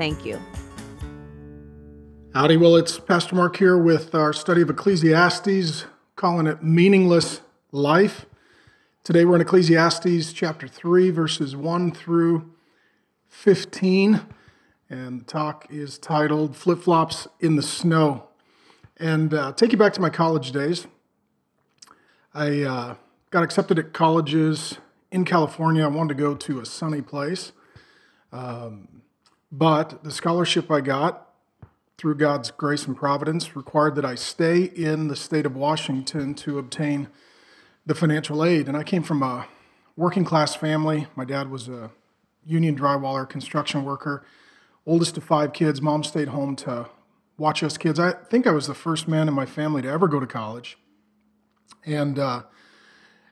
Thank you. Howdy, well, it's Pastor Mark here with our study of Ecclesiastes, calling it Meaningless Life. Today we're in Ecclesiastes chapter 3, verses 1 through 15, and the talk is titled Flip Flops in the Snow. And uh, take you back to my college days. I uh, got accepted at colleges in California. I wanted to go to a sunny place. Um, but the scholarship I got through God's grace and providence required that I stay in the state of Washington to obtain the financial aid. And I came from a working class family. My dad was a union drywaller, construction worker, oldest of five kids. Mom stayed home to watch us kids. I think I was the first man in my family to ever go to college. And, uh,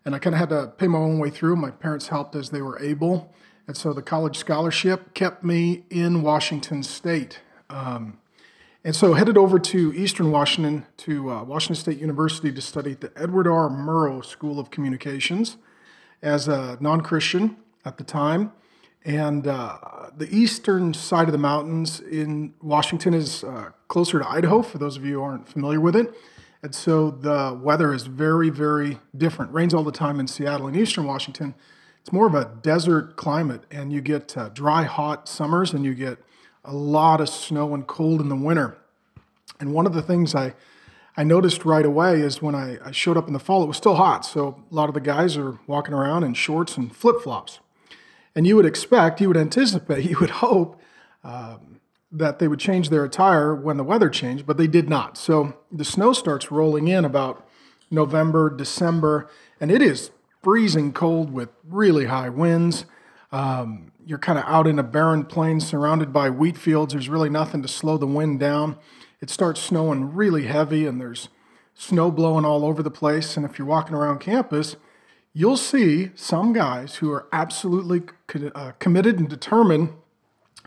and I kind of had to pay my own way through. My parents helped as they were able. And so the college scholarship kept me in Washington State. Um, and so headed over to Eastern Washington to uh, Washington State University to study at the Edward R. Murrow School of Communications as a non-Christian at the time. And uh, the eastern side of the mountains in Washington is uh, closer to Idaho, for those of you who aren't familiar with it. And so the weather is very, very different. Rains all the time in Seattle. In eastern Washington, it's more of a desert climate, and you get uh, dry, hot summers, and you get a lot of snow and cold in the winter. And one of the things I I noticed right away is when I, I showed up in the fall, it was still hot. So a lot of the guys are walking around in shorts and flip flops. And you would expect, you would anticipate, you would hope um, that they would change their attire when the weather changed, but they did not. So the snow starts rolling in about November, December, and it is freezing cold with really high winds. Um, you're kind of out in a barren plain surrounded by wheat fields. There's really nothing to slow the wind down. It starts snowing really heavy, and there's snow blowing all over the place. And if you're walking around campus, you'll see some guys who are absolutely uh, committed and determined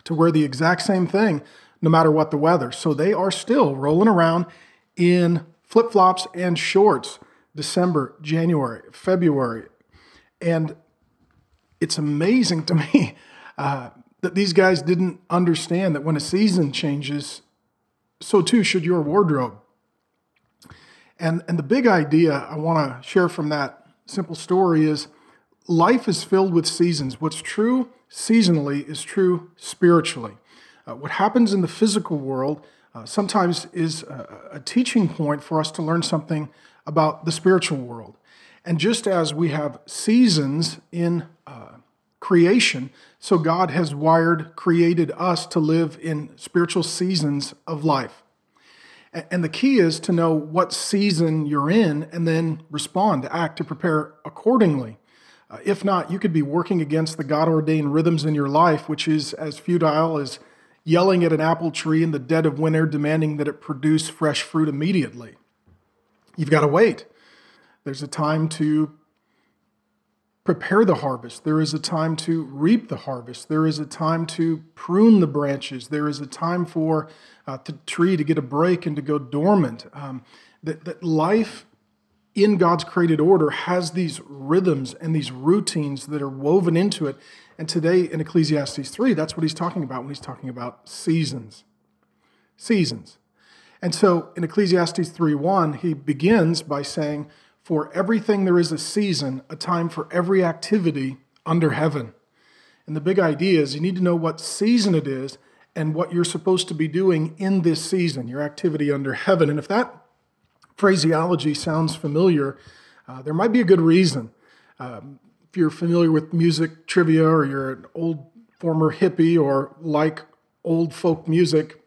to wear the exact same thing no matter what the weather. So they are still rolling around in flip flops and shorts December, January, February. And it's amazing to me uh, that these guys didn't understand that when a season changes, so too should your wardrobe. And, and the big idea I want to share from that simple story is life is filled with seasons. What's true seasonally is true spiritually. Uh, what happens in the physical world uh, sometimes is a, a teaching point for us to learn something about the spiritual world. And just as we have seasons in uh, creation, so God has wired, created us to live in spiritual seasons of life. And the key is to know what season you're in and then respond, to act, to prepare accordingly. Uh, if not, you could be working against the God ordained rhythms in your life, which is as futile as yelling at an apple tree in the dead of winter, demanding that it produce fresh fruit immediately. You've got to wait. There's a time to prepare the harvest. There is a time to reap the harvest. There is a time to prune the branches. There is a time for uh, the tree to get a break and to go dormant. Um, that, that life in God's created order has these rhythms and these routines that are woven into it. And today in Ecclesiastes 3, that's what he's talking about when he's talking about seasons. Seasons. And so in Ecclesiastes 3:1, he begins by saying, For everything there is a season, a time for every activity under heaven. And the big idea is you need to know what season it is and what you're supposed to be doing in this season, your activity under heaven. And if that phraseology sounds familiar, uh, there might be a good reason. Um, if you're familiar with music trivia or you're an old former hippie or like old folk music,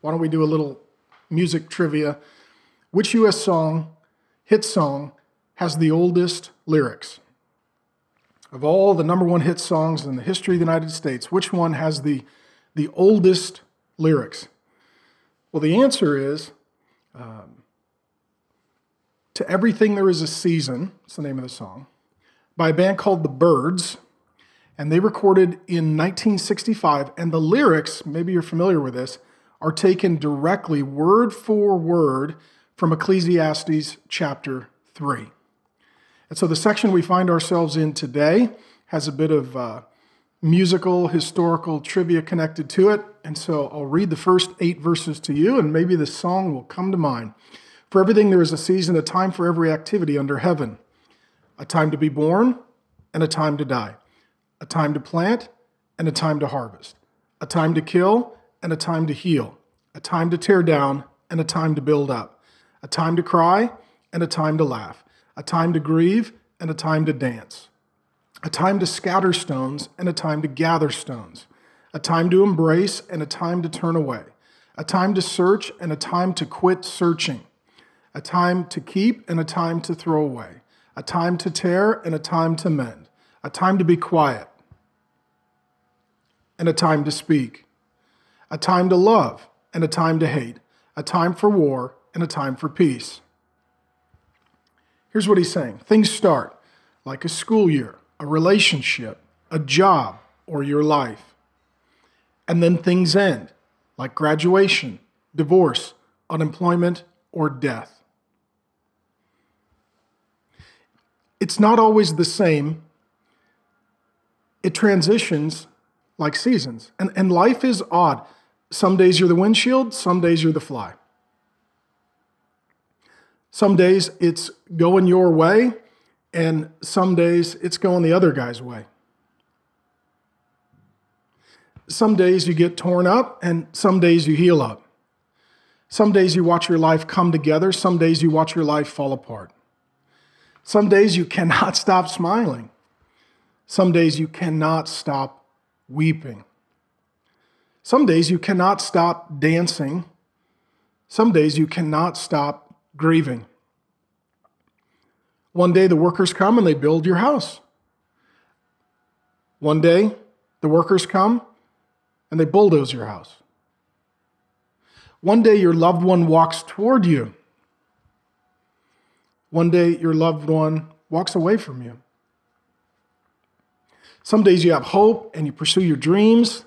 why don't we do a little music trivia? Which U.S. song, hit song, has the oldest lyrics? Of all the number one hit songs in the history of the United States, which one has the, the oldest lyrics? Well, the answer is um, To Everything There Is a Season, it's the name of the song, by a band called The Byrds And they recorded in 1965. And the lyrics, maybe you're familiar with this, are taken directly, word for word, from Ecclesiastes chapter 3. And so the section we find ourselves in today has a bit of uh, musical, historical trivia connected to it. And so I'll read the first eight verses to you, and maybe the song will come to mind. For everything there is a season, a time for every activity under heaven, a time to be born and a time to die, a time to plant and a time to harvest, a time to kill and a time to heal, a time to tear down and a time to build up, a time to cry and a time to laugh, a time to grieve and a time to dance a time to scatter stones and a time to gather stones, a time to embrace and a time to turn away, a time to search and a time to quit searching, a time to keep and a time to throw away, a time to tear and a time to mend, a time to be quiet and a time to speak, a time to love and a time to hate, a time for war and a time for peace. Here's what he's saying things start like a school year a relationship, a job, or your life. And then things end, like graduation, divorce, unemployment, or death. It's not always the same. It transitions like seasons. And, and life is odd. Some days you're the windshield, some days you're the fly. Some days it's going your way, and some days it's going the other guy's way. Some days you get torn up, and some days you heal up. Some days you watch your life come together, some days you watch your life fall apart. Some days you cannot stop smiling. Some days you cannot stop weeping. Some days you cannot stop dancing. Some days you cannot stop grieving. One day the workers come and they build your house. One day the workers come and they bulldoze your house. One day your loved one walks toward you. One day your loved one walks away from you. Some days you have hope and you pursue your dreams.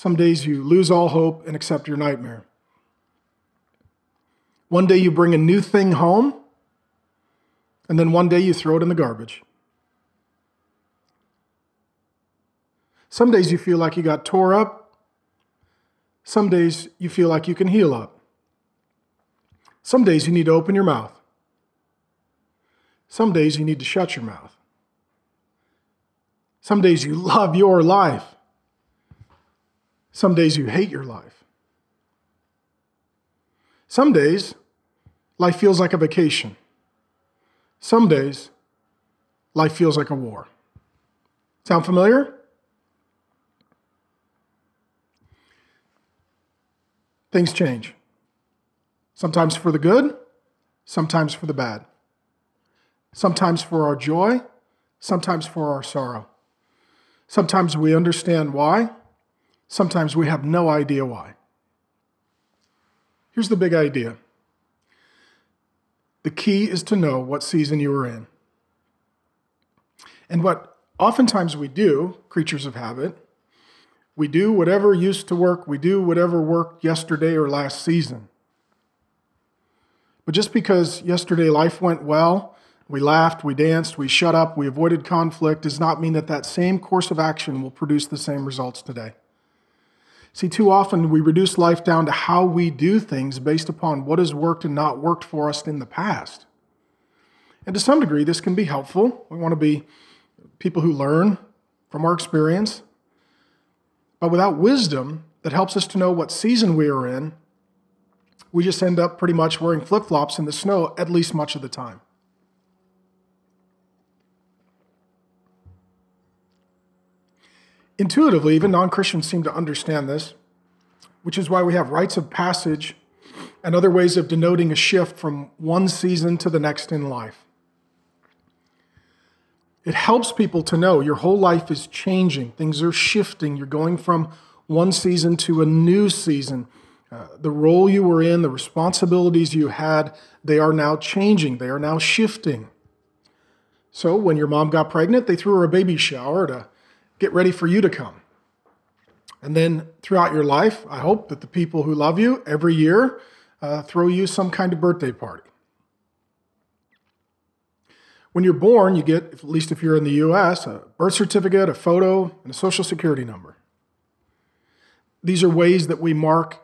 Some days you lose all hope and accept your nightmare. One day you bring a new thing home and then one day you throw it in the garbage. Some days you feel like you got tore up. Some days you feel like you can heal up. Some days you need to open your mouth. Some days you need to shut your mouth. Some days you love your life. Some days you hate your life. Some days life feels like a vacation. Some days, life feels like a war. Sound familiar? Things change. Sometimes for the good, sometimes for the bad. Sometimes for our joy, sometimes for our sorrow. Sometimes we understand why, sometimes we have no idea why. Here's the big idea the key is to know what season you are in. And what oftentimes we do, creatures of habit, we do whatever used to work, we do whatever worked yesterday or last season. But just because yesterday life went well, we laughed, we danced, we shut up, we avoided conflict, does not mean that that same course of action will produce the same results today. See, too often we reduce life down to how we do things based upon what has worked and not worked for us in the past. And to some degree, this can be helpful. We want to be people who learn from our experience. But without wisdom that helps us to know what season we are in, we just end up pretty much wearing flip flops in the snow at least much of the time. Intuitively, even non Christians seem to understand this, which is why we have rites of passage and other ways of denoting a shift from one season to the next in life. It helps people to know your whole life is changing, things are shifting. You're going from one season to a new season. Uh, the role you were in, the responsibilities you had, they are now changing, they are now shifting. So when your mom got pregnant, they threw her a baby shower get ready for you to come. And then throughout your life, I hope that the people who love you every year uh, throw you some kind of birthday party. When you're born, you get, at least if you're in the US, a birth certificate, a photo, and a social security number. These are ways that we mark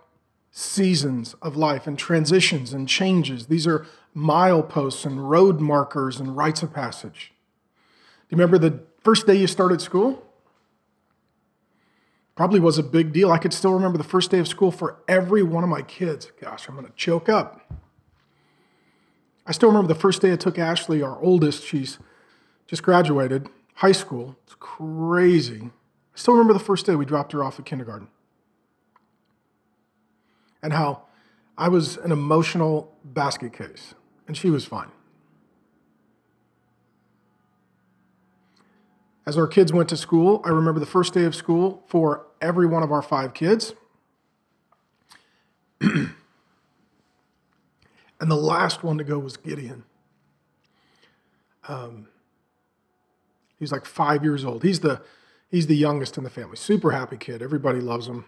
seasons of life and transitions and changes. These are mileposts and road markers and rites of passage. Do you remember the first day you started school? Probably was a big deal. I could still remember the first day of school for every one of my kids. Gosh, I'm going to choke up. I still remember the first day I took Ashley, our oldest. She's just graduated high school. It's crazy. I still remember the first day we dropped her off at kindergarten. And how I was an emotional basket case, and she was fine. As our kids went to school, I remember the first day of school for every one of our five kids. and the last one to go was Gideon. Um, he's like five years old. He's the he's the youngest in the family. Super happy kid. Everybody loves him.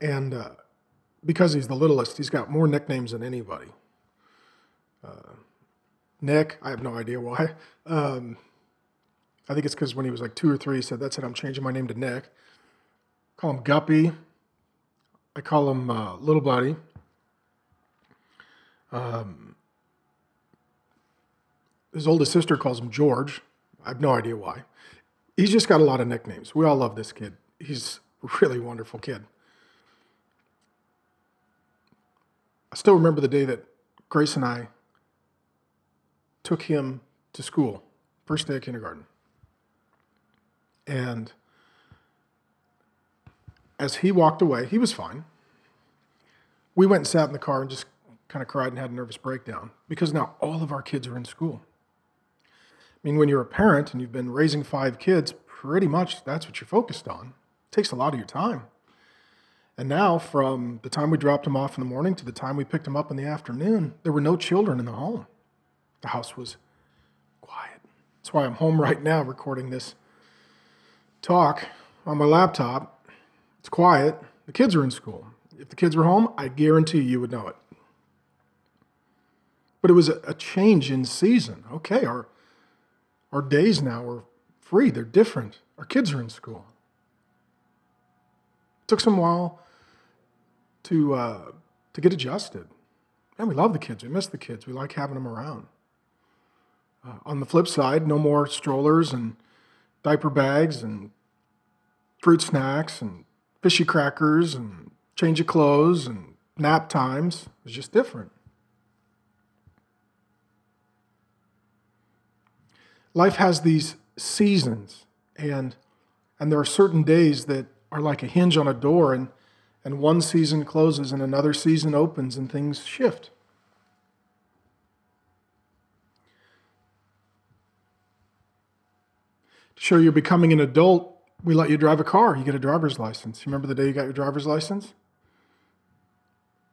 And uh, because he's the littlest, he's got more nicknames than anybody. Uh, Nick, I have no idea why. Um, I think it's because when he was like two or three, he said, That's it, I'm changing my name to Nick. Call him Guppy. I call him uh, Little Buddy. Um, his oldest sister calls him George. I have no idea why. He's just got a lot of nicknames. We all love this kid. He's a really wonderful kid. I still remember the day that Grace and I took him to school, first day of kindergarten. And as he walked away, he was fine. We went and sat in the car and just kind of cried and had a nervous breakdown because now all of our kids are in school. I mean, when you're a parent and you've been raising five kids, pretty much that's what you're focused on. It takes a lot of your time. And now, from the time we dropped him off in the morning to the time we picked him up in the afternoon, there were no children in the home. The house was quiet. That's why I'm home right now recording this talk on my laptop. It's quiet. The kids are in school. If the kids were home, I guarantee you would know it. But it was a, change in season. Okay, our, our days now are free, they're different. Our kids are in school. It took some while to, uh, to get adjusted. And we love the kids. We miss the kids. We like having them around. Uh, on the flip side, no more strollers and diaper bags and fruit snacks and fishy crackers and change of clothes and nap times. It's just different. Life has these seasons, and, and there are certain days that are like a hinge on a door, and, and one season closes and another season opens, and things shift. Show you're becoming an adult, we let you drive a car. You get a driver's license. You remember the day you got your driver's license?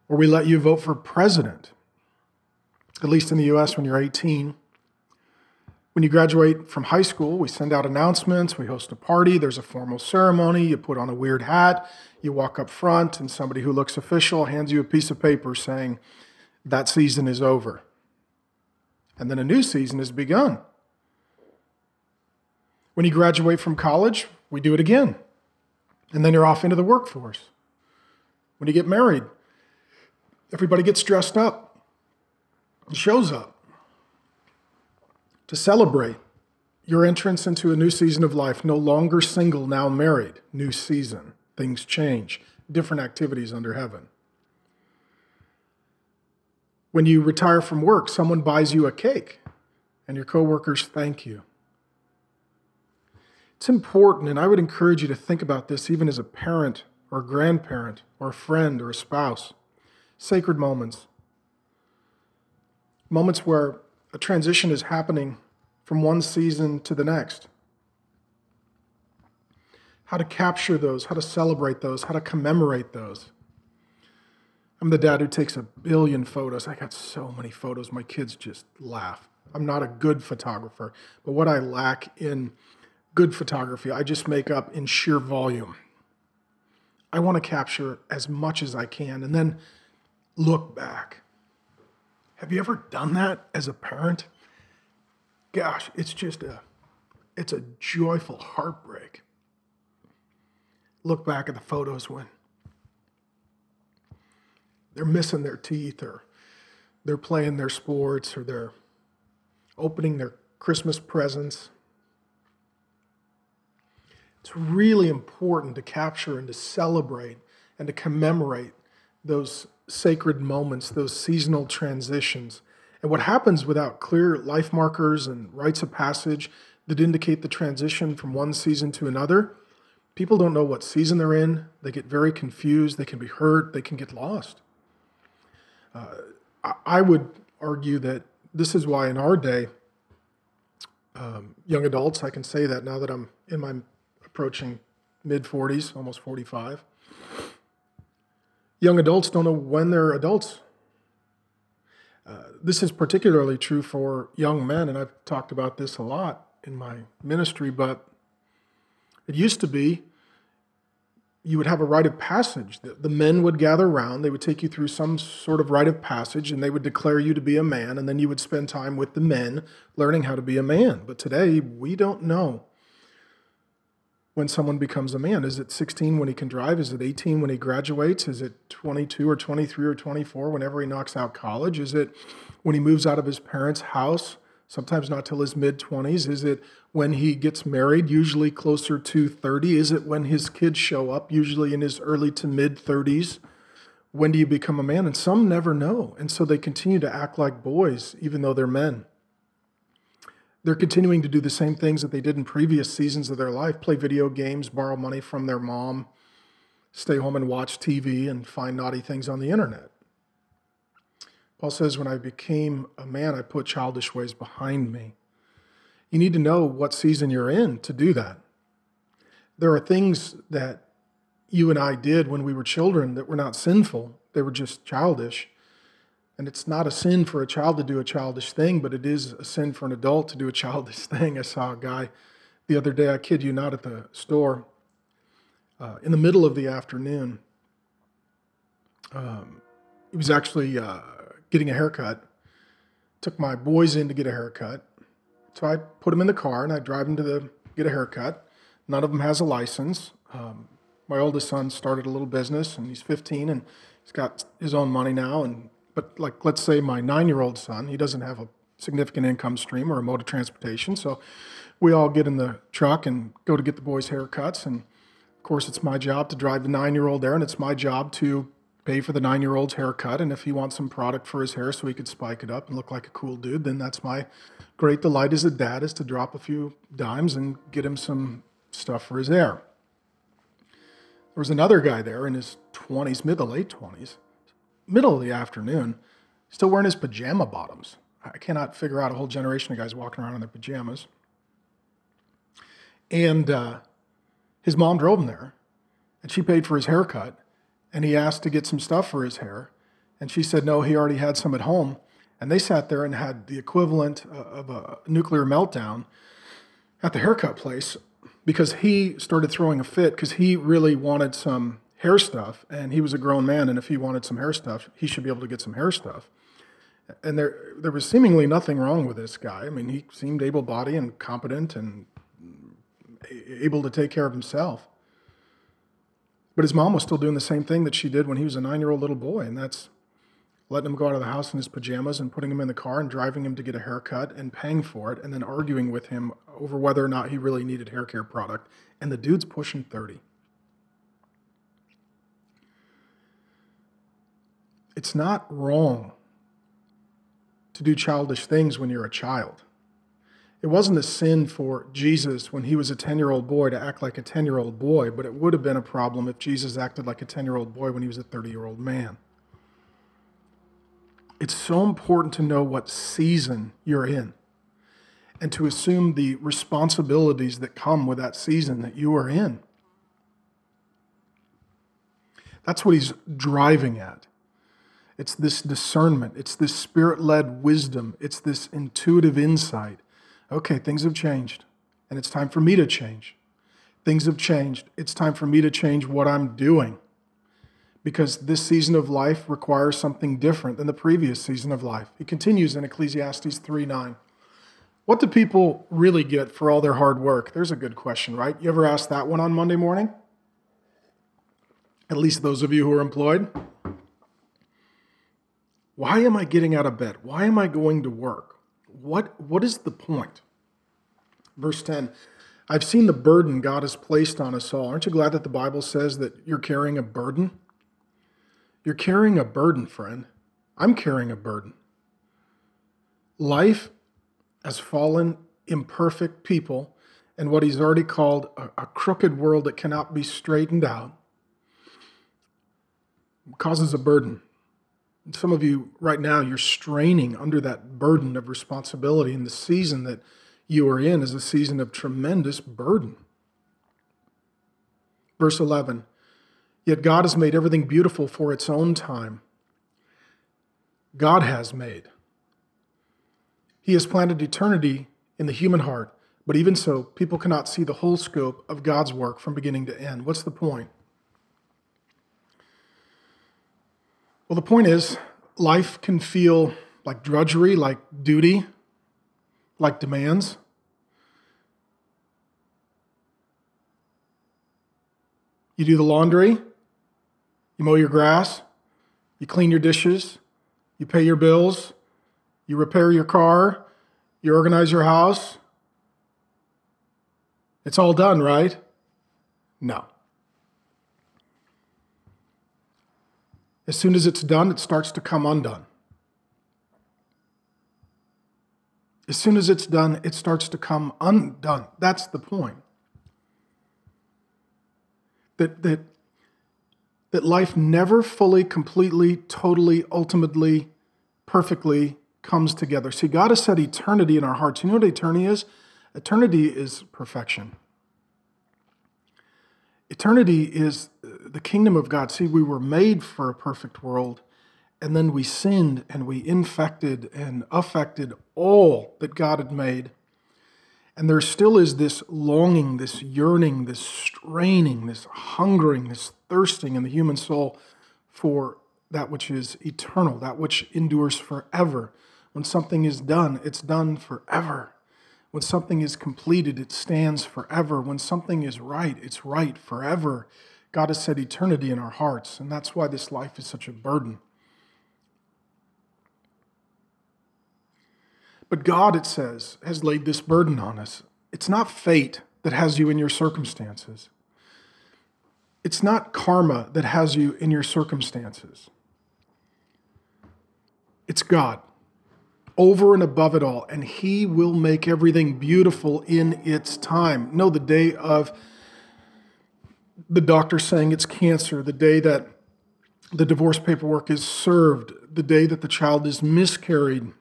Or we let you vote for president, at least in the US when you're 18. When you graduate from high school, we send out announcements, we host a party, there's a formal ceremony, you put on a weird hat, you walk up front, and somebody who looks official hands you a piece of paper saying, That season is over. And then a new season has begun. When you graduate from college, we do it again. And then you're off into the workforce. When you get married, everybody gets dressed up and shows up to celebrate your entrance into a new season of life. No longer single, now married. New season. Things change. Different activities under heaven. When you retire from work, someone buys you a cake and your coworkers thank you. It's important, and I would encourage you to think about this even as a parent or a grandparent or a friend or a spouse. Sacred moments. Moments where a transition is happening from one season to the next. how to capture those, how to celebrate those, how to commemorate those. I'm the dad who takes a billion photos. I got so many photos, my kids just laugh. I'm not a good photographer, but what I lack in good photography, I just make up in sheer volume. I want to capture as much as I can and then look back. Have you ever done that as a parent? Gosh, it's just a it's a joyful heartbreak. Look back at the photos when they're missing their teeth or they're playing their sports or they're opening their Christmas presents. It's really important to capture and to celebrate and to commemorate those sacred moments, those seasonal transitions. And what happens without clear life markers and rites of passage that indicate the transition from one season to another, people don't know what season they're in. They get very confused. They can be hurt. They can get lost. Uh, I would argue that this is why in our day, um, young adults, I can say that now that I'm in my approaching mid 40s, almost 45, young adults don't know when they're adults. Uh, this is particularly true for young men, and I've talked about this a lot in my ministry, but it used to be you would have a rite of passage. The, the men would gather around, they would take you through some sort of rite of passage, and they would declare you to be a man, and then you would spend time with the men learning how to be a man. But today, we don't know when someone becomes a man. Is it 16 when he can drive? Is it 18 when he graduates? Is it 22 or 23 or 24 whenever he knocks out college? Is it when he moves out of his parents' house? Sometimes not till his mid 20s. Is it when he gets married, usually closer to 30? Is it when his kids show up, usually in his early to mid 30s? When do you become a man? And some never know. And so they continue to act like boys, even though they're men. They're continuing to do the same things that they did in previous seasons of their life play video games, borrow money from their mom, stay home and watch TV, and find naughty things on the internet. Paul says, When I became a man, I put childish ways behind me. You need to know what season you're in to do that. There are things that you and I did when we were children that were not sinful, they were just childish. And it's not a sin for a child to do a childish thing, but it is a sin for an adult to do a childish thing. I saw a guy the other day, I kid you not, at the store uh, in the middle of the afternoon. Um, he was actually uh, getting a haircut. Took my boys in to get a haircut. So I put them in the car and I drive them to the, get a haircut. None of them has a license. Um, my oldest son started a little business and he's 15 and he's got his own money now. And but like let's say my nine-year-old son, he doesn't have a significant income stream or a mode of transportation. So we all get in the truck and go to get the boys' haircuts. And of course, it's my job to drive the nine-year-old there, and it's my job to pay for the nine-year-old's haircut. And if he wants some product for his hair so he could spike it up and look like a cool dude, then that's my great delight as a dad is to drop a few dimes and get him some stuff for his hair. There was another guy there in his 20s, mid to late 20s, middle of the afternoon, still wearing his pajama bottoms. I cannot figure out a whole generation of guys walking around in their pajamas. And uh, his mom drove him there, and she paid for his haircut. And he asked to get some stuff for his hair, and she said no, he already had some at home. And they sat there and had the equivalent uh, of a nuclear meltdown at the haircut place because he started throwing a fit because he really wanted some hair stuff and he was a grown man and if he wanted some hair stuff he should be able to get some hair stuff and there there was seemingly nothing wrong with this guy i mean he seemed able-bodied and competent and able to take care of himself but his mom was still doing the same thing that she did when he was a nine-year-old little boy and that's letting him go out of the house in his pajamas and putting him in the car and driving him to get a haircut and paying for it and then arguing with him over whether or not he really needed hair care product. And the dude's pushing 30. It's not wrong to do childish things when you're a child. It wasn't a sin for Jesus when he was a 10 year old boy to act like a 10 year old boy, but it would have been a problem if Jesus acted like a 10 year old boy when he was a 30 year old man. It's so important to know what season you're in and to assume the responsibilities that come with that season that you are in. That's what he's driving at. It's this discernment, it's this spirit led wisdom, it's this intuitive insight. Okay, things have changed, and it's time for me to change. Things have changed. It's time for me to change what I'm doing because this season of life requires something different than the previous season of life. He continues in Ecclesiastes 3 9. What do people really get for all their hard work? There's a good question, right? You ever ask that one on Monday morning? At least those of you who are employed. Why am I getting out of bed? Why am I going to work? What, what is the point? Verse 10 I've seen the burden God has placed on us all. Aren't you glad that the Bible says that you're carrying a burden? You're carrying a burden, friend. I'm carrying a burden. Life has fallen, imperfect people, and what he's already called a, a crooked world that cannot be straightened out causes a burden. Some of you right now, you're straining under that burden of responsibility, and the season that you are in is a season of tremendous burden. Verse 11 Yet God has made everything beautiful for its own time. God has made. He has planted eternity in the human heart, but even so, people cannot see the whole scope of God's work from beginning to end. What's the point? Well, the point is, life can feel like drudgery, like duty, like demands. You do the laundry, you mow your grass, you clean your dishes, you pay your bills, you repair your car, you organize your house. It's all done, right? No. As soon as it's done, it starts to come undone. As soon as it's done, it starts to come undone. That's the point. That, that that life never fully, completely, totally, ultimately, perfectly comes together. See, God has set eternity in our hearts. You know what eternity is? Eternity is perfection. Eternity is uh, the kingdom of God. See, we were made for a perfect world, and then we sinned and we infected and affected all that God had made. And there still is this longing, this yearning, this straining, this hungering, this thirsting in the human soul for that which is eternal, that which endures forever. When something is done, it's done forever. When something is completed, it stands forever. When something is right, it's right forever. God has set eternity in our hearts, and that's why this life is such a burden. But God, it says, has laid this burden on us. It's not fate that has you in your circumstances. It's not karma that has you in your circumstances. It's God over and above it all, and He will make everything beautiful in its time. No, the day of the doctor saying it's cancer, the day that the divorce paperwork is served, the day that the child is miscarried,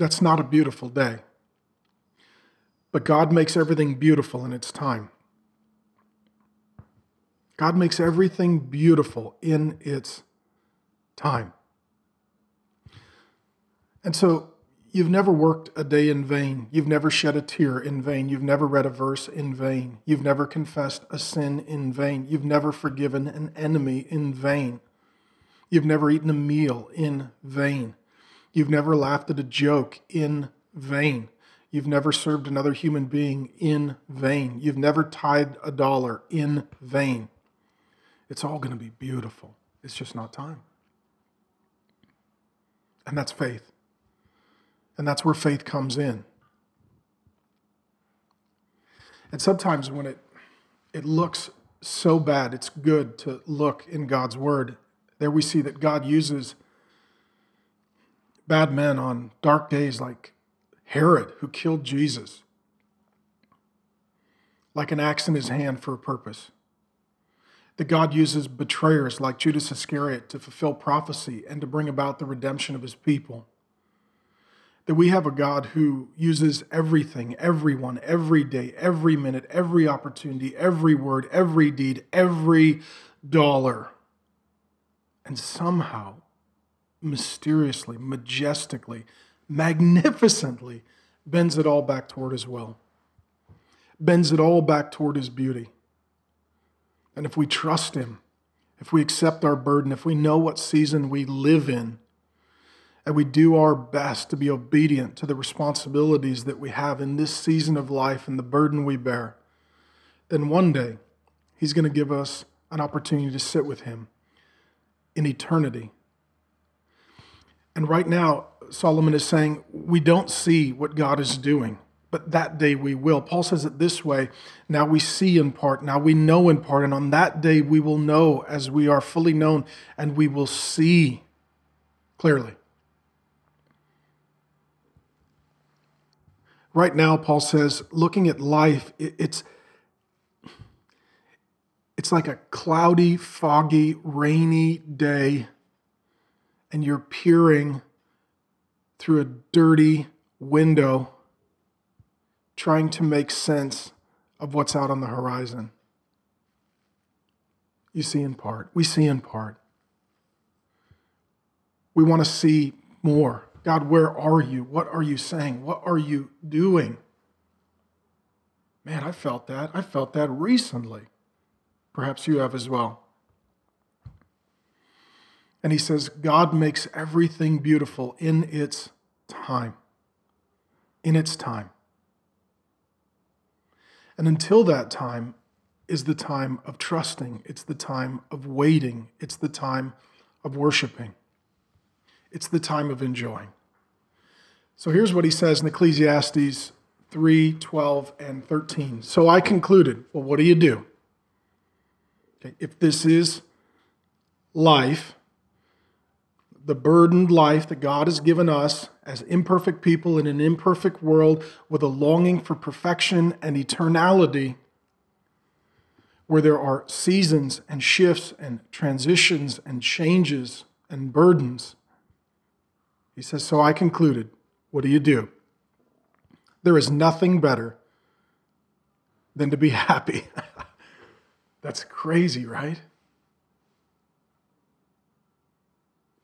That's not a beautiful day. But God makes everything beautiful in its time. God makes everything beautiful in its time. And so you've never worked a day in vain. You've never shed a tear in vain. You've never read a verse in vain. You've never confessed a sin in vain. You've never forgiven an enemy in vain. You've never eaten a meal in vain. You've never laughed at a joke in vain. You've never served another human being in vain. You've never tied a dollar in vain. It's all going to be beautiful. It's just not time. And that's faith. And that's where faith comes in. And sometimes when it it looks so bad, it's good to look in God's word. There we see that God uses bad men on dark days like Herod, who killed Jesus, like an axe in his hand for a purpose. That God uses betrayers like Judas Iscariot to fulfill prophecy and to bring about the redemption of his people. That we have a God who uses everything, everyone, every day, every minute, every opportunity, every word, every deed, every dollar. And somehow, mysteriously, majestically, magnificently, bends it all back toward his will, bends it all back toward his beauty. And if we trust him, if we accept our burden, if we know what season we live in, and we do our best to be obedient to the responsibilities that we have in this season of life and the burden we bear, then one day He's going to give us an opportunity to sit with Him in eternity. And right now, Solomon is saying, we don't see what God is doing, but that day we will. Paul says it this way now we see in part, now we know in part, and on that day we will know as we are fully known, and we will see clearly. Right now, Paul says, looking at life, it's, it's like a cloudy, foggy, rainy day, and you're peering through a dirty window, trying to make sense of what's out on the horizon. You see in part. We see in part. We want to see more. God, where are you? What are you saying? What are you doing? Man, I felt that. I felt that recently. Perhaps you have as well. And he says, God makes everything beautiful in its time. In its time. And until that time is the time of trusting, it's the time of waiting, it's the time of worshiping. It's the time of enjoying. So here's what he says in Ecclesiastes 3 12 and 13. So I concluded, well, what do you do? Okay, if this is life, the burdened life that God has given us as imperfect people in an imperfect world with a longing for perfection and eternality, where there are seasons and shifts and transitions and changes and burdens. He says, So I concluded, what do you do? There is nothing better than to be happy. That's crazy, right?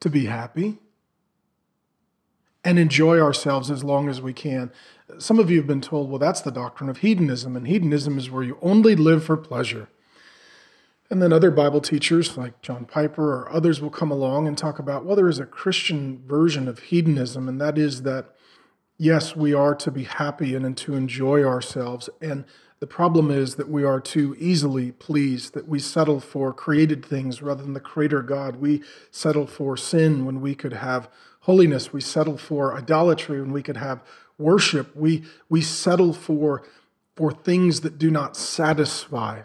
To be happy and enjoy ourselves as long as we can. Some of you have been told, well, that's the doctrine of hedonism, and hedonism is where you only live for pleasure. And then other Bible teachers like John Piper or others will come along and talk about, well, there is a Christian version of hedonism, and that is that, yes, we are to be happy and and to enjoy ourselves. And the problem is that we are too easily pleased, that we settle for created things rather than the Creator God. We settle for sin when we could have holiness. We settle for idolatry when we could have worship. We, we settle for, for things that do not satisfy.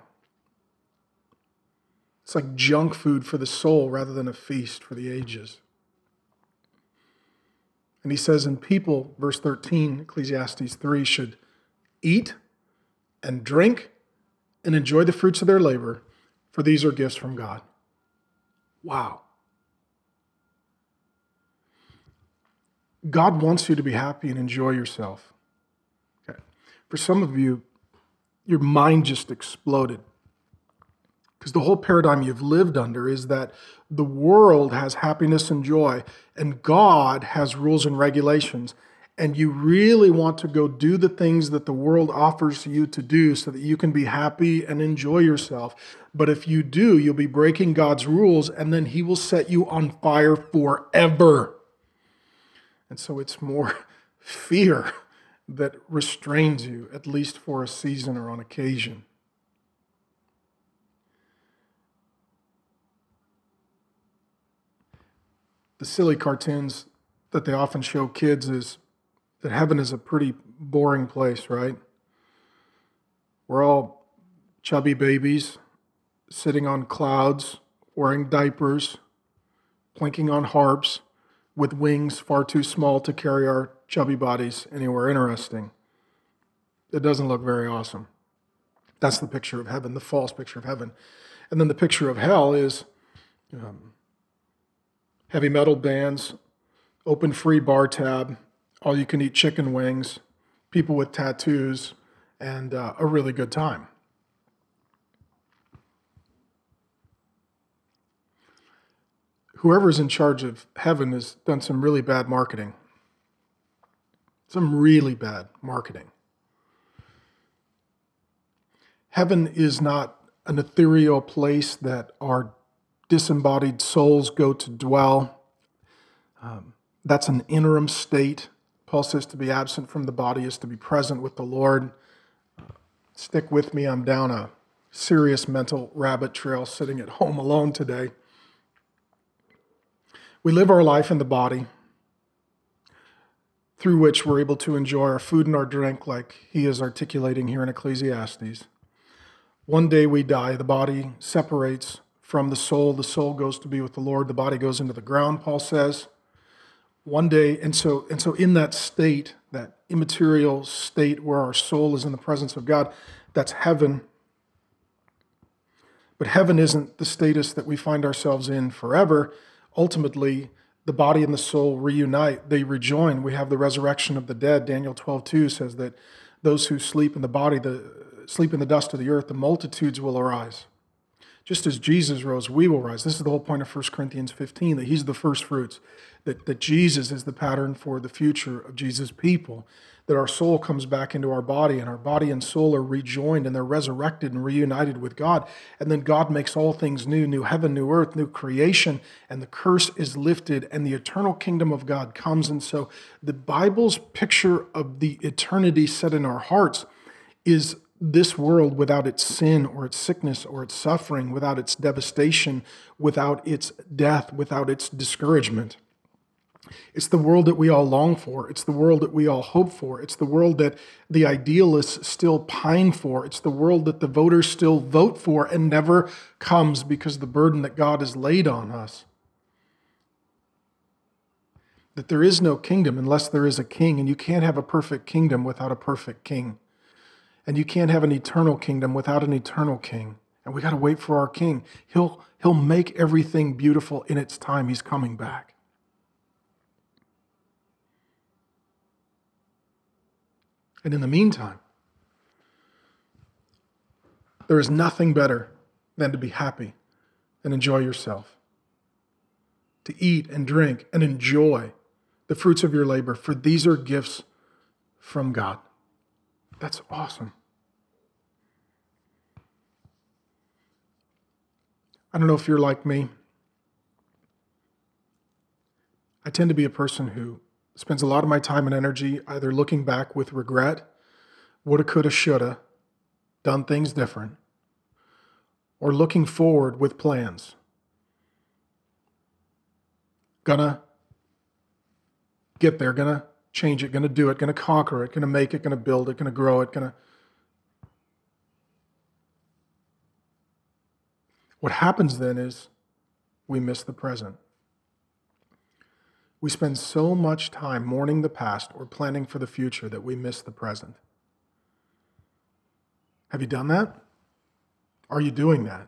It's like junk food for the soul rather than a feast for the ages. And he says, and people, verse 13, Ecclesiastes 3, should eat and drink and enjoy the fruits of their labor, for these are gifts from God. Wow. God wants you to be happy and enjoy yourself. Okay. For some of you, your mind just exploded. Because the whole paradigm you've lived under is that the world has happiness and joy, and God has rules and regulations. And you really want to go do the things that the world offers you to do so that you can be happy and enjoy yourself. But if you do, you'll be breaking God's rules, and then He will set you on fire forever. And so it's more fear that restrains you, at least for a season or on occasion. The silly cartoons that they often show kids is that heaven is a pretty boring place, right? We're all chubby babies sitting on clouds, wearing diapers, plinking on harps, with wings far too small to carry our chubby bodies anywhere interesting. It doesn't look very awesome. That's the picture of heaven, the false picture of heaven. And then the picture of hell is um, heavy metal bands, open free bar tab, all you can eat chicken wings, people with tattoos, and uh, a really good time. Whoever's in charge of heaven has done some really bad marketing. Some really bad marketing. Heaven is not an ethereal place that our disembodied souls go to dwell. Um, that's an interim state. Paul says to be absent from the body is to be present with the Lord. Stick with me, I'm down a serious mental rabbit trail sitting at home alone today. We live our life in the body through which we're able to enjoy our food and our drink, like he is articulating here in Ecclesiastes. One day we die, the body separates from the soul, the soul goes to be with the Lord, the body goes into the ground, Paul says. One day, and so and so in that state, that immaterial state where our soul is in the presence of God, that's heaven. But heaven isn't the status that we find ourselves in forever. Ultimately, the body and the soul reunite, they rejoin. We have the resurrection of the dead. Daniel 12, 2 says that those who sleep in the body, the sleep in the dust of the earth, the multitudes will arise. Just as Jesus rose, we will rise. This is the whole point of 1 Corinthians 15, that he's the first fruits, that, that Jesus is the pattern for the future of Jesus' people that our soul comes back into our body and our body and soul are rejoined and they're resurrected and reunited with God. And then God makes all things new new heaven, new earth, new creation, and the curse is lifted and the eternal kingdom of God comes. And so the Bible's picture of the eternity set in our hearts is this world without its sin or its sickness or its suffering, without its devastation, without its death, without its discouragement. It's the world that we all long for. It's the world that we all hope for. It's the world that the idealists still pine for. It's the world that the voters still vote for and never comes because the burden that God has laid on us. That there is no kingdom unless there is a king, and you can't have a perfect kingdom without a perfect king. And you can't have an eternal kingdom without an eternal king. And we got to wait for our king. He'll, he'll make everything beautiful in its time. He's coming back. And in the meantime, there is nothing better than to be happy and enjoy yourself, to eat and drink and enjoy the fruits of your labor, for these are gifts from God. That's awesome. I don't know if you're like me. I tend to be a person who spends a lot of my time and energy either looking back with regret, woulda, coulda, shoulda, done things different, or looking forward with plans. Gonna get there, gonna change it, gonna do it, gonna conquer it, gonna make it, gonna build it, gonna grow it, gonna. What happens then is we miss the present. We spend so much time mourning the past or planning for the future that we miss the present. Have you done that? Are you doing that?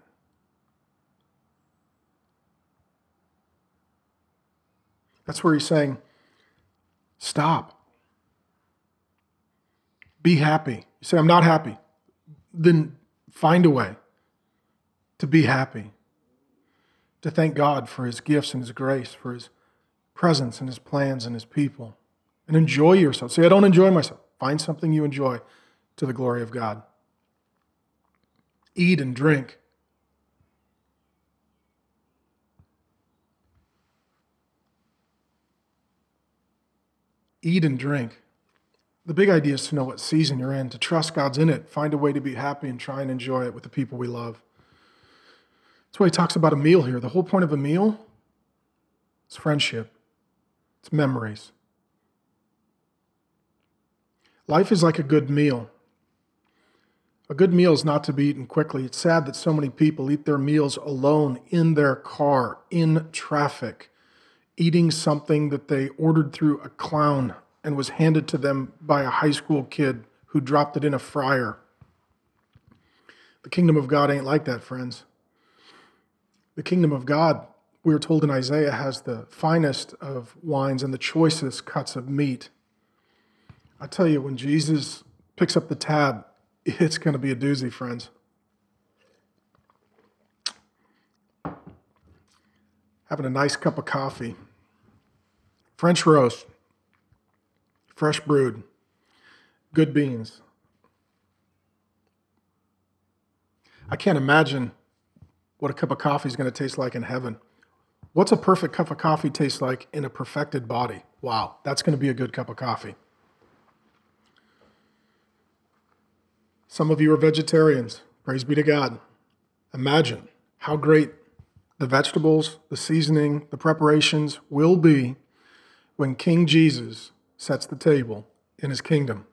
That's where he's saying, stop. Be happy. You say, I'm not happy. Then find a way to be happy, to thank God for his gifts and his grace, for his presence and his plans and his people. And enjoy yourself. Say, I don't enjoy myself. Find something you enjoy to the glory of God. Eat and drink. Eat and drink. The big idea is to know what season you're in, to trust God's in it, find a way to be happy and try and enjoy it with the people we love. That's why he talks about a meal here. The whole point of a meal is friendship. It's memories. Life is like a good meal. A good meal is not to be eaten quickly. It's sad that so many people eat their meals alone in their car, in traffic, eating something that they ordered through a clown and was handed to them by a high school kid who dropped it in a fryer. The kingdom of God ain't like that, friends. The kingdom of God we are told in Isaiah, has the finest of wines and the choicest cuts of meat. I tell you, when Jesus picks up the tab, it's going to be a doozy, friends. Having a nice cup of coffee, French roast, fresh brewed, good beans. I can't imagine what a cup of coffee is going to taste like in heaven. What's a perfect cup of coffee taste like in a perfected body? Wow, that's going to be a good cup of coffee. Some of you are vegetarians. Praise be to God. Imagine how great the vegetables, the seasoning, the preparations will be when King Jesus sets the table in his kingdom.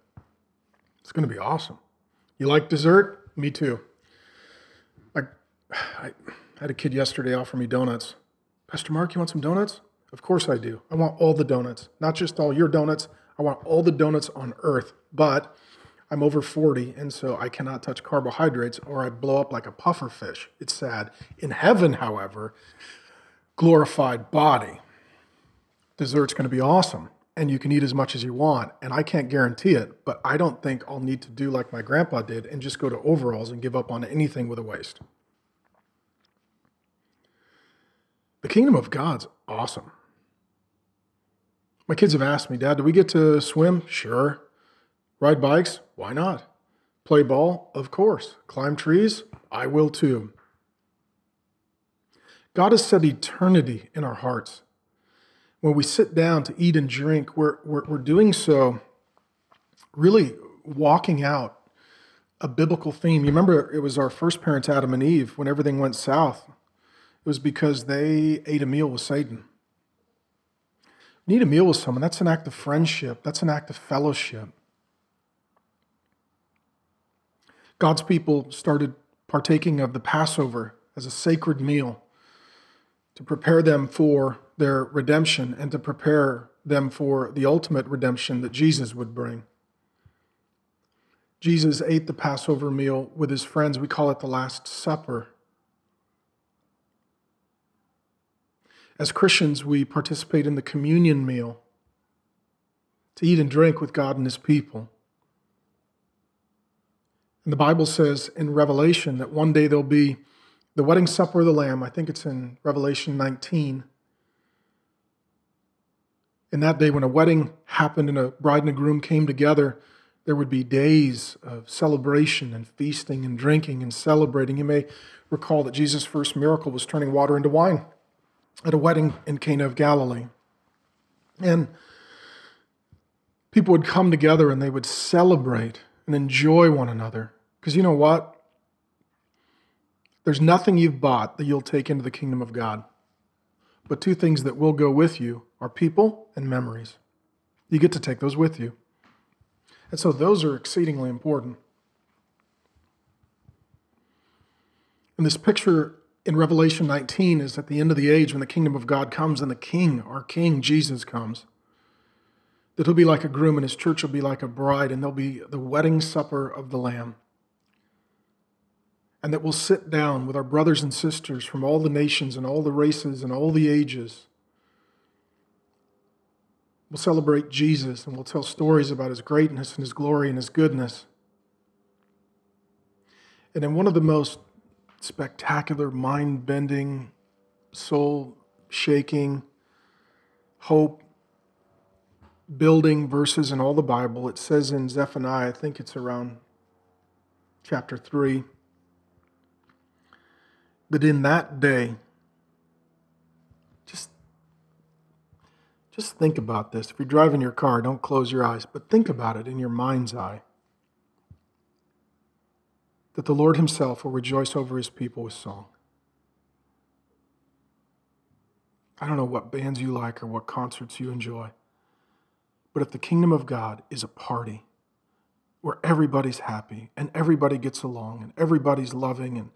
It's going to be awesome. You like dessert? Me too. I, I had a kid yesterday offer me donuts. Pastor Mark, you want some donuts? Of course I do. I want all the donuts, not just all your donuts. I want all the donuts on earth. But I'm over 40, and so I cannot touch carbohydrates or I blow up like a puffer fish. It's sad. In heaven, however, glorified body, dessert's going to be awesome. And you can eat as much as you want. And I can't guarantee it, but I don't think I'll need to do like my grandpa did and just go to overalls and give up on anything with a waist. The kingdom of God's awesome. My kids have asked me, Dad, do we get to swim? Sure. Ride bikes? Why not? Play ball? Of course. Climb trees? I will too. God has set eternity in our hearts. When we sit down to eat and drink, we're, we're, we're doing so really walking out a biblical theme. You remember it was our first parents, Adam and Eve, when everything went south. It was because they ate a meal with Satan. Eat a meal with someone, that's an act of friendship, that's an act of fellowship. God's people started partaking of the Passover as a sacred meal to prepare them for their redemption and to prepare them for the ultimate redemption that Jesus would bring. Jesus ate the Passover meal with his friends. We call it the Last Supper. As Christians, we participate in the communion meal to eat and drink with God and his people. And the Bible says in Revelation that one day there'll be the wedding supper of the Lamb. I think it's in Revelation 19. In that day, when a wedding happened and a bride and a groom came together, there would be days of celebration and feasting and drinking and celebrating. You may recall that Jesus' first miracle was turning water into wine at a wedding in Cana of Galilee. And people would come together and they would celebrate and enjoy one another. Because you know what? There's nothing you've bought that you'll take into the kingdom of God. But two things that will go with you are people and memories. You get to take those with you. And so those are exceedingly important. And this picture in Revelation 19 is at the end of the age when the kingdom of God comes and the king, our king, Jesus, comes. That he'll be like a groom and his church will be like a bride, and there'll be the wedding supper of the Lamb. And that we'll sit down with our brothers and sisters from all the nations and all the races and all the ages. We'll celebrate Jesus and we'll tell stories about his greatness and his glory and his goodness. And in one of the most spectacular, mind bending, soul shaking, hope building verses in all the Bible. It says in Zephaniah, I think it's around chapter 3, that in that day, just, just think about this. If you're driving your car, don't close your eyes, but think about it in your mind's eye that the Lord Himself will rejoice over His people with song. I don't know what bands you like or what concerts you enjoy, but if the kingdom of God is a party where everybody's happy and everybody gets along and everybody's loving and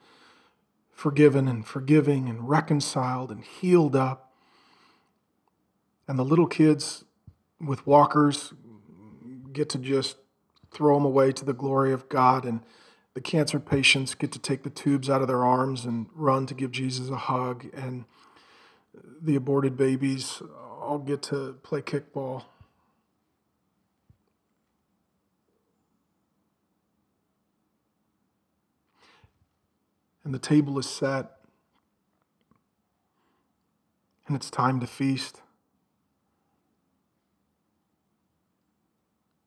forgiven and forgiving and reconciled and healed up, and the little kids with walkers get to just throw them away to the glory of God and the cancer patients get to take the tubes out of their arms and run to give Jesus a hug, and the aborted babies all get to play kickball. And the table is set, and it's time to feast.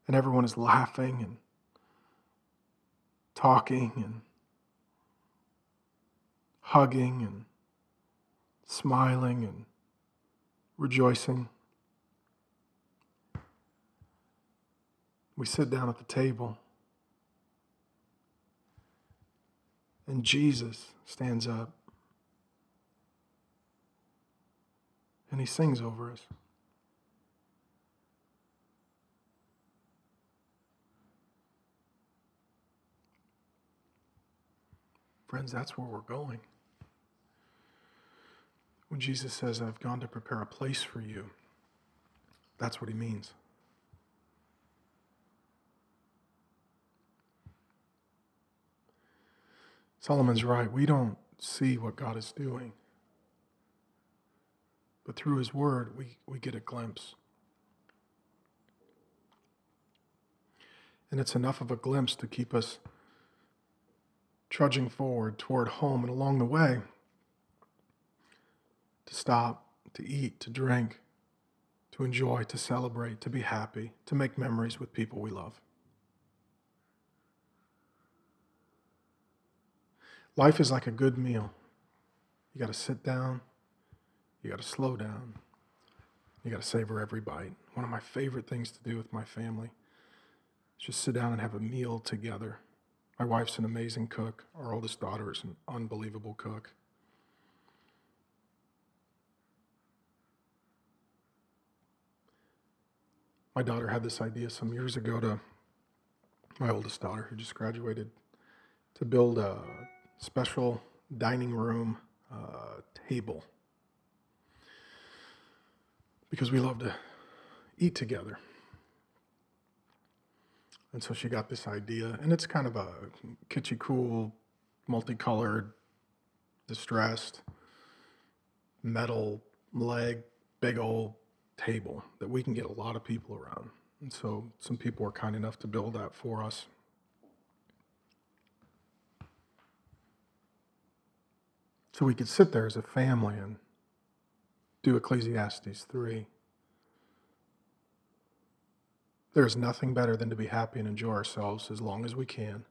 And everyone is laughing and talking and hugging and smiling and rejoicing. We sit down at the table, and Jesus stands up and he sings over us. Friends, that's where we're going. When Jesus says, I've gone to prepare a place for you, that's what he means. Solomon's right. We don't see what God is doing. But through his word, we, we get a glimpse. And it's enough of a glimpse to keep us trudging forward toward home and along the way to stop, to eat, to drink, to enjoy, to celebrate, to be happy, to make memories with people we love. Life is like a good meal. You got to sit down, you got to slow down, you got to savor every bite. One of my favorite things to do with my family is just sit down and have a meal together. My wife's an amazing cook. Our oldest daughter is an unbelievable cook. My daughter had this idea some years ago to my oldest daughter, who just graduated, to build a special dining room uh, table because we love to eat together. And so she got this idea, and it's kind of a kitschy, cool, multicolored, distressed metal leg, big old table that we can get a lot of people around. And so some people were kind enough to build that for us. So we could sit there as a family and do Ecclesiastes 3. There is nothing better than to be happy and enjoy ourselves as long as we can.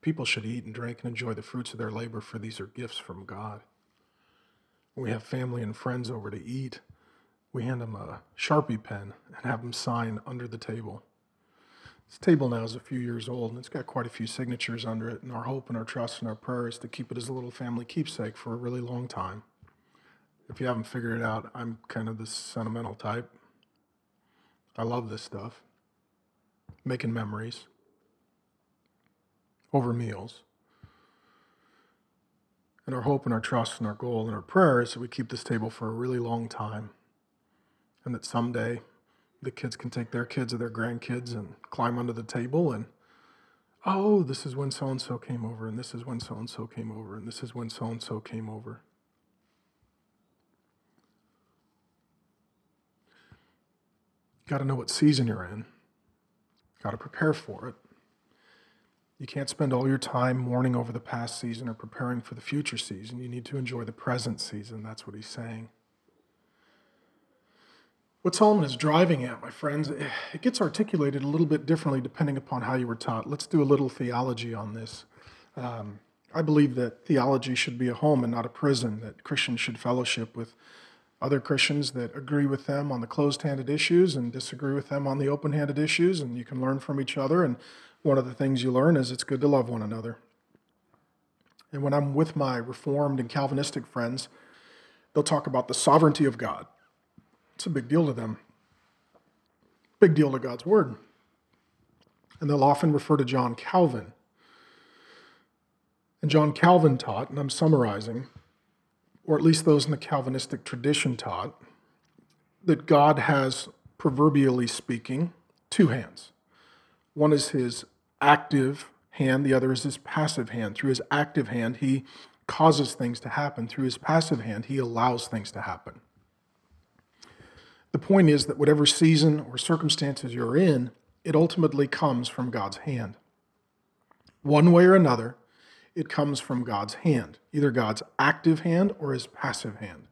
People should eat and drink and enjoy the fruits of their labor, for these are gifts from God. When we have family and friends over to eat, we hand them a Sharpie pen and have them sign under the table. This table now is a few years old and it's got quite a few signatures under it, and our hope and our trust and our prayer is to keep it as a little family keepsake for a really long time. If you haven't figured it out, I'm kind of the sentimental type. I love this stuff. Making memories over meals. And our hope and our trust and our goal and our prayer is that we keep this table for a really long time. And that someday the kids can take their kids or their grandkids and climb under the table and oh this is when so and so came over and this is when so and so came over and this is when so and so came over. Got to know what season you're in. Got to prepare for it. You can't spend all your time mourning over the past season or preparing for the future season. You need to enjoy the present season that's what he's saying what Solomon is driving at, my friends, it gets articulated a little bit differently depending upon how you were taught. Let's do a little theology on this. Um, I believe that theology should be a home and not a prison, that Christians should fellowship with other Christians that agree with them on the closed handed issues and disagree with them on the open handed issues, and you can learn from each other. And one of the things you learn is it's good to love one another. And when I'm with my Reformed and Calvinistic friends, they'll talk about the sovereignty of God it's a big deal to them. Big deal to God's word. And they'll often refer to John Calvin. And John Calvin taught, and I'm summarizing, or at least those in the Calvinistic tradition taught, that God has, proverbially speaking, two hands. One is his active hand, the other is his passive hand. Through his active hand, he causes things to happen. Through his passive hand, he allows things to happen. The point is that whatever season or circumstances you're in, it ultimately comes from God's hand. One way or another, it comes from God's hand, either God's active hand or his passive hand.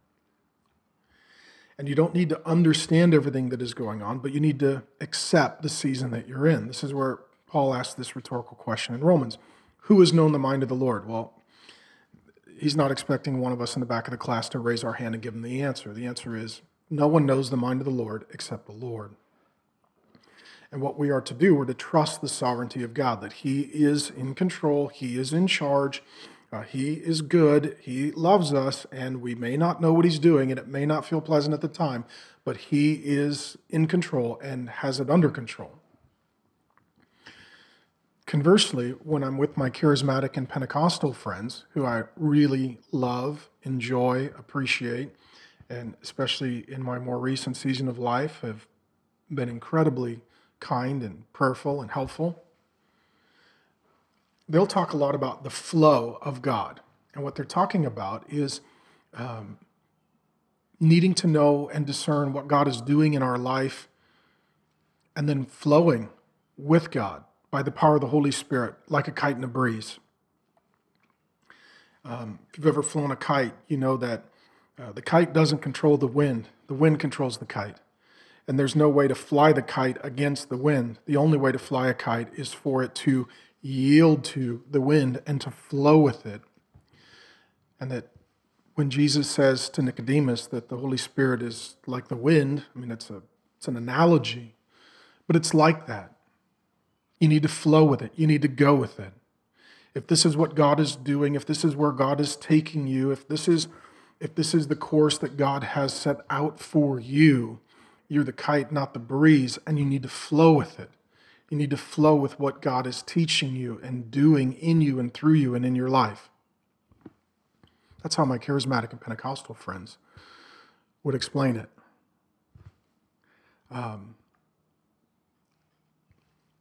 And you don't need to understand everything that is going on, but you need to accept the season that you're in. This is where Paul asks this rhetorical question in Romans Who has known the mind of the Lord? Well, he's not expecting one of us in the back of the class to raise our hand and give him the answer. The answer is no one knows the mind of the Lord except the Lord. And what we are to do, we're to trust the sovereignty of God, that He is in control, He is in charge, uh, He is good, He loves us, and we may not know what He's doing, and it may not feel pleasant at the time, but He is in control and has it under control. Conversely, when I'm with my charismatic and Pentecostal friends, who I really love, enjoy, appreciate, and especially in my more recent season of life, have been incredibly kind and prayerful and helpful. They'll talk a lot about the flow of God. And what they're talking about is um, needing to know and discern what God is doing in our life and then flowing with God by the power of the Holy Spirit like a kite in a breeze. Um, if you've ever flown a kite, you know that uh, the kite doesn't control the wind, the wind controls the kite and there's no way to fly the kite against the wind. The only way to fly a kite is for it to yield to the wind and to flow with it. And that when Jesus says to Nicodemus that the Holy Spirit is like the wind, I mean, it's, a, it's an analogy, but it's like that. You need to flow with it, you need to go with it. If this is what God is doing, if this is where God is taking you, if this is if this is the course that God has set out for you, you're the kite, not the breeze, and you need to flow with it. You need to flow with what God is teaching you and doing in you and through you and in your life. That's how my charismatic and Pentecostal friends would explain it. Um,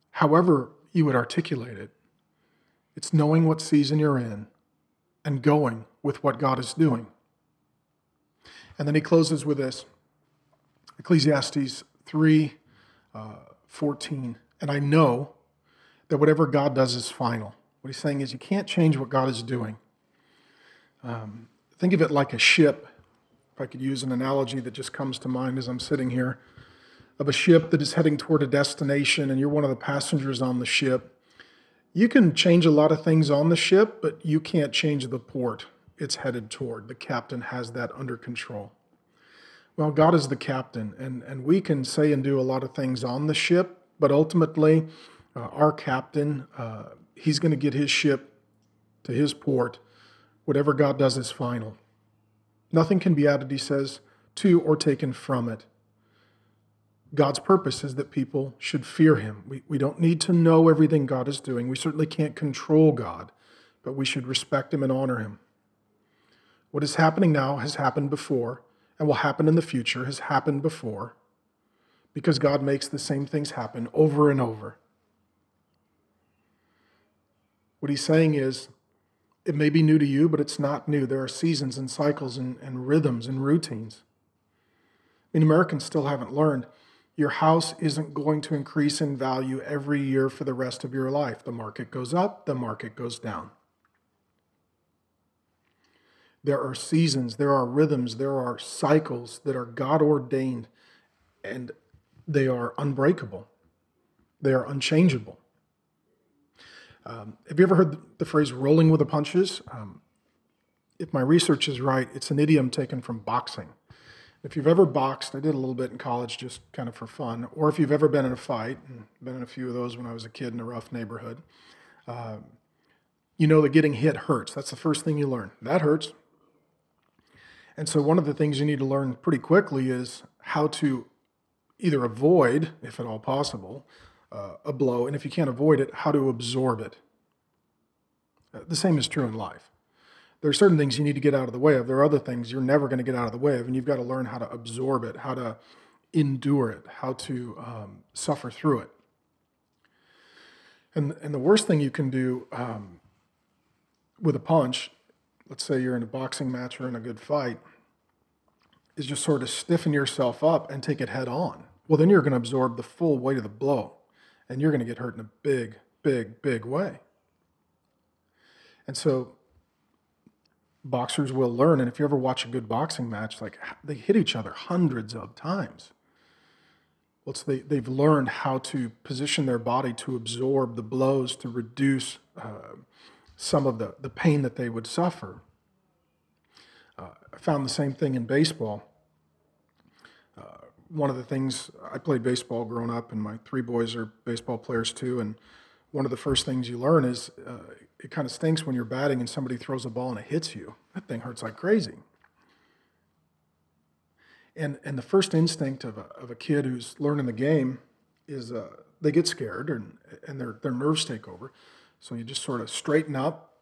however, you would articulate it, it's knowing what season you're in and going with what God is doing. And then he closes with this Ecclesiastes 3 uh, 14. And I know that whatever God does is final. What he's saying is you can't change what God is doing. Um, think of it like a ship. If I could use an analogy that just comes to mind as I'm sitting here, of a ship that is heading toward a destination and you're one of the passengers on the ship. You can change a lot of things on the ship, but you can't change the port it's headed toward. The captain has that under control. Well, God is the captain, and, and we can say and do a lot of things on the ship, but ultimately, uh, our captain, uh, he's going to get his ship to his port. Whatever God does is final. Nothing can be added, he says, to or taken from it. God's purpose is that people should fear him. We, we don't need to know everything God is doing. We certainly can't control God, but we should respect him and honor him. What is happening now has happened before and will happen in the future has happened before because God makes the same things happen over and over. What he's saying is, it may be new to you, but it's not new. There are seasons and cycles and, and rhythms and routines. I mean, Americans still haven't learned your house isn't going to increase in value every year for the rest of your life. The market goes up, the market goes down. There are seasons, there are rhythms, there are cycles that are God ordained, and they are unbreakable. They are unchangeable. Um, have you ever heard the phrase rolling with the punches? Um, if my research is right, it's an idiom taken from boxing. If you've ever boxed, I did a little bit in college just kind of for fun, or if you've ever been in a fight, been in a few of those when I was a kid in a rough neighborhood, uh, you know that getting hit hurts. That's the first thing you learn. That hurts. And so, one of the things you need to learn pretty quickly is how to either avoid, if at all possible, uh, a blow, and if you can't avoid it, how to absorb it. Uh, the same is true in life. There are certain things you need to get out of the way of. There are other things you're never going to get out of the way of, and you've got to learn how to absorb it, how to endure it, how to um, suffer through it. And, and the worst thing you can do um, with a punch let's say you're in a boxing match or in a good fight, is just sort of stiffen yourself up and take it head on. Well, then you're going to absorb the full weight of the blow and you're going to get hurt in a big, big, big way. And so boxers will learn. And if you ever watch a good boxing match, like they hit each other hundreds of times. Well, they, they've learned how to position their body to absorb the blows to reduce uh, some of the, the pain that they would suffer. Uh, I found the same thing in baseball. Uh, one of the things I played baseball growing up, and my three boys are baseball players too. And one of the first things you learn is uh, it kind of stinks when you're batting and somebody throws a ball and it hits you. That thing hurts like crazy. And, and the first instinct of a, of a kid who's learning the game is uh, they get scared and, and their, their nerves take over. So you just sort of straighten up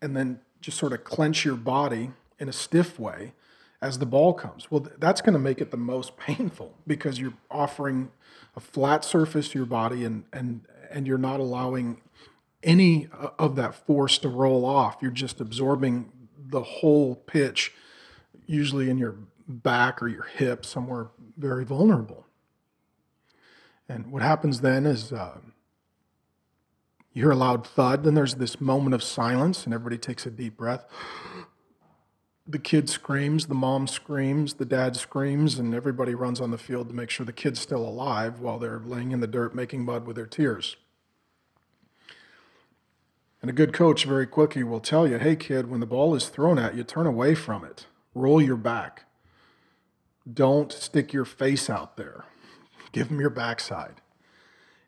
and then just sort of clench your body in a stiff way as the ball comes. Well, that's going to make it the most painful because you're offering a flat surface to your body and, and, and you're not allowing any of that force to roll off. You're just absorbing the whole pitch, usually in your back or your hip, somewhere very vulnerable. And what happens then is uh, you hear a loud thud, then there's this moment of silence, and everybody takes a deep breath. The kid screams, the mom screams, the dad screams, and everybody runs on the field to make sure the kid's still alive while they're laying in the dirt making mud with their tears. And a good coach very quickly will tell you, hey, kid, when the ball is thrown at you, turn away from it. Roll your back. Don't stick your face out there. Give them your backside.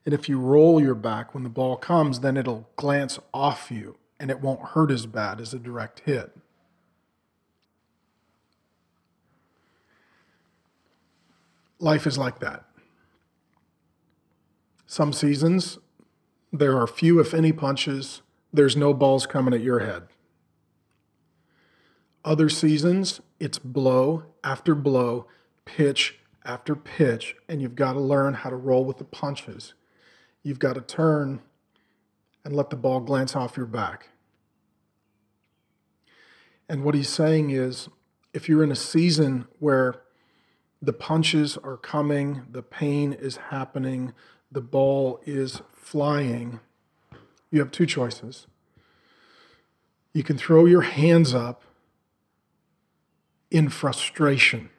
And if you roll your back when the ball comes, then it'll glance off you and it won't hurt as bad as a direct hit. Life is like that. Some seasons, there are few, if any, punches there's no balls coming at your head. Other seasons, it's blow after blow, pitch after pitch, and you've got to learn how to roll with the punches. You've got to turn and let the ball glance off your back. And what he's saying is if you're in a season where the punches are coming, the pain is happening, the ball is flying, you have two choices. You can throw your hands up in frustration,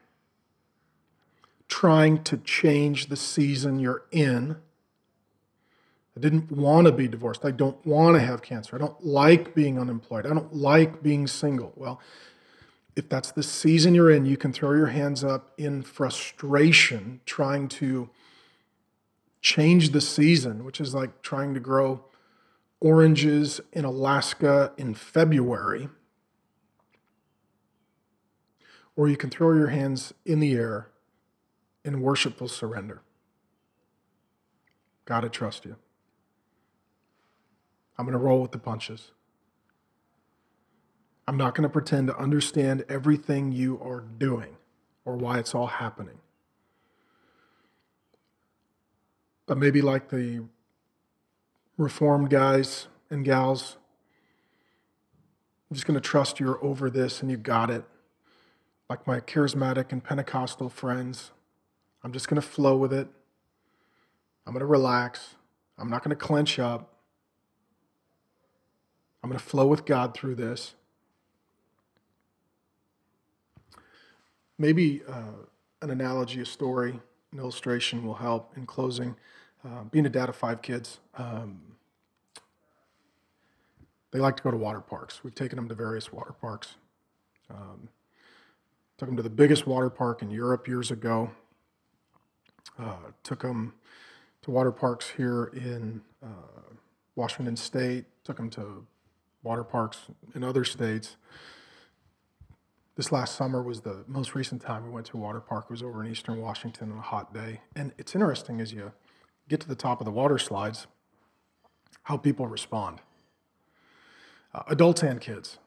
trying to change the season you're in. I didn't want to be divorced. I don't want to have cancer. I don't like being unemployed. I don't like being single. Well, if that's the season you're in, you can throw your hands up in frustration, trying to change the season, which is like trying to grow oranges in Alaska in February, or you can throw your hands in the air in worshipful surrender. God, I trust you. I'm going to roll with the punches. I'm not going to pretend to understand everything you are doing or why it's all happening. But maybe like the reformed guys and gals. I'm just going to trust you're over this and you got it. Like my charismatic and Pentecostal friends, I'm just going to flow with it. I'm going to relax. I'm not going to clench up. I'm going to flow with God through this. Maybe uh, an analogy, a story, an illustration will help in closing. Uh, being a dad of five kids, um, they like to go to water parks. We've taken them to various water parks. Um, took them to the biggest water park in Europe years ago. Uh, took them to water parks here in uh, Washington State. Took them to water parks in other states. This last summer was the most recent time we went to a water park. It was over in eastern Washington on a hot day. And it's interesting as you get to the top of the water slides, how people respond, uh, adults and kids.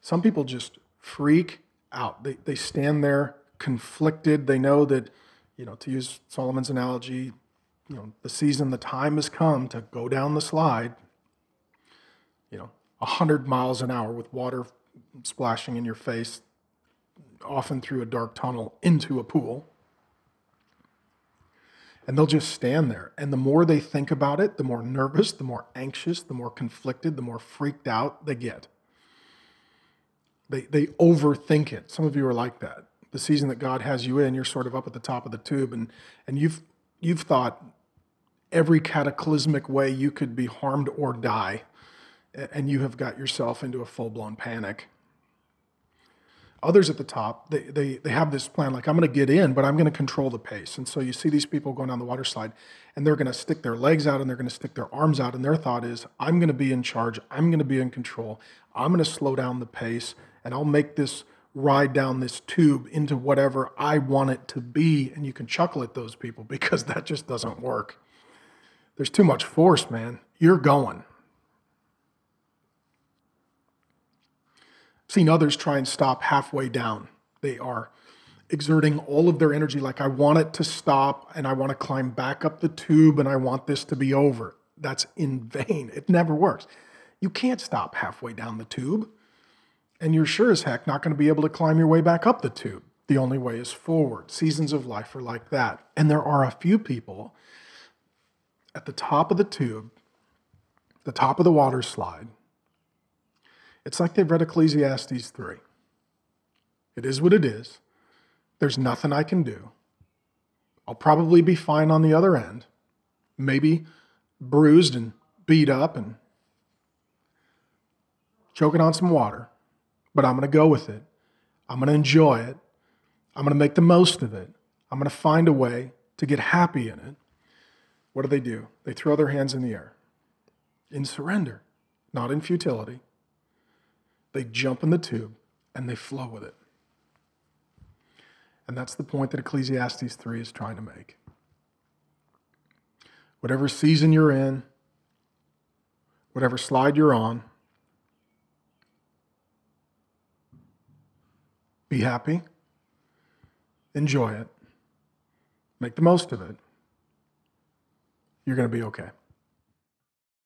Some people just freak out. They, they stand there conflicted. They know that, you know, to use Solomon's analogy, you know, the season, the time has come to go down the slide, you know, 100 miles an hour with water splashing in your face, often through a dark tunnel into a pool. And they'll just stand there. And the more they think about it, the more nervous, the more anxious, the more conflicted, the more freaked out they get. They, they overthink it. Some of you are like that. The season that God has you in, you're sort of up at the top of the tube, and, and you've, you've thought every cataclysmic way you could be harmed or die, and you have got yourself into a full blown panic. Others at the top, they, they, they have this plan like, I'm going to get in, but I'm going to control the pace. And so you see these people going down the water slide, and they're going to stick their legs out and they're going to stick their arms out. And their thought is, I'm going to be in charge. I'm going to be in control. I'm going to slow down the pace, and I'll make this ride down this tube into whatever I want it to be. And you can chuckle at those people because that just doesn't work. There's too much force, man. You're going. Seen others try and stop halfway down. They are exerting all of their energy, like, I want it to stop and I want to climb back up the tube and I want this to be over. That's in vain. It never works. You can't stop halfway down the tube, and you're sure as heck not going to be able to climb your way back up the tube. The only way is forward. Seasons of life are like that. And there are a few people at the top of the tube, the top of the water slide, it's like they've read Ecclesiastes 3. It is what it is. There's nothing I can do. I'll probably be fine on the other end, maybe bruised and beat up and choking on some water, but I'm going to go with it. I'm going to enjoy it. I'm going to make the most of it. I'm going to find a way to get happy in it. What do they do? They throw their hands in the air in surrender, not in futility. They jump in the tube and they flow with it. And that's the point that Ecclesiastes 3 is trying to make. Whatever season you're in, whatever slide you're on, be happy, enjoy it, make the most of it. You're going to be okay.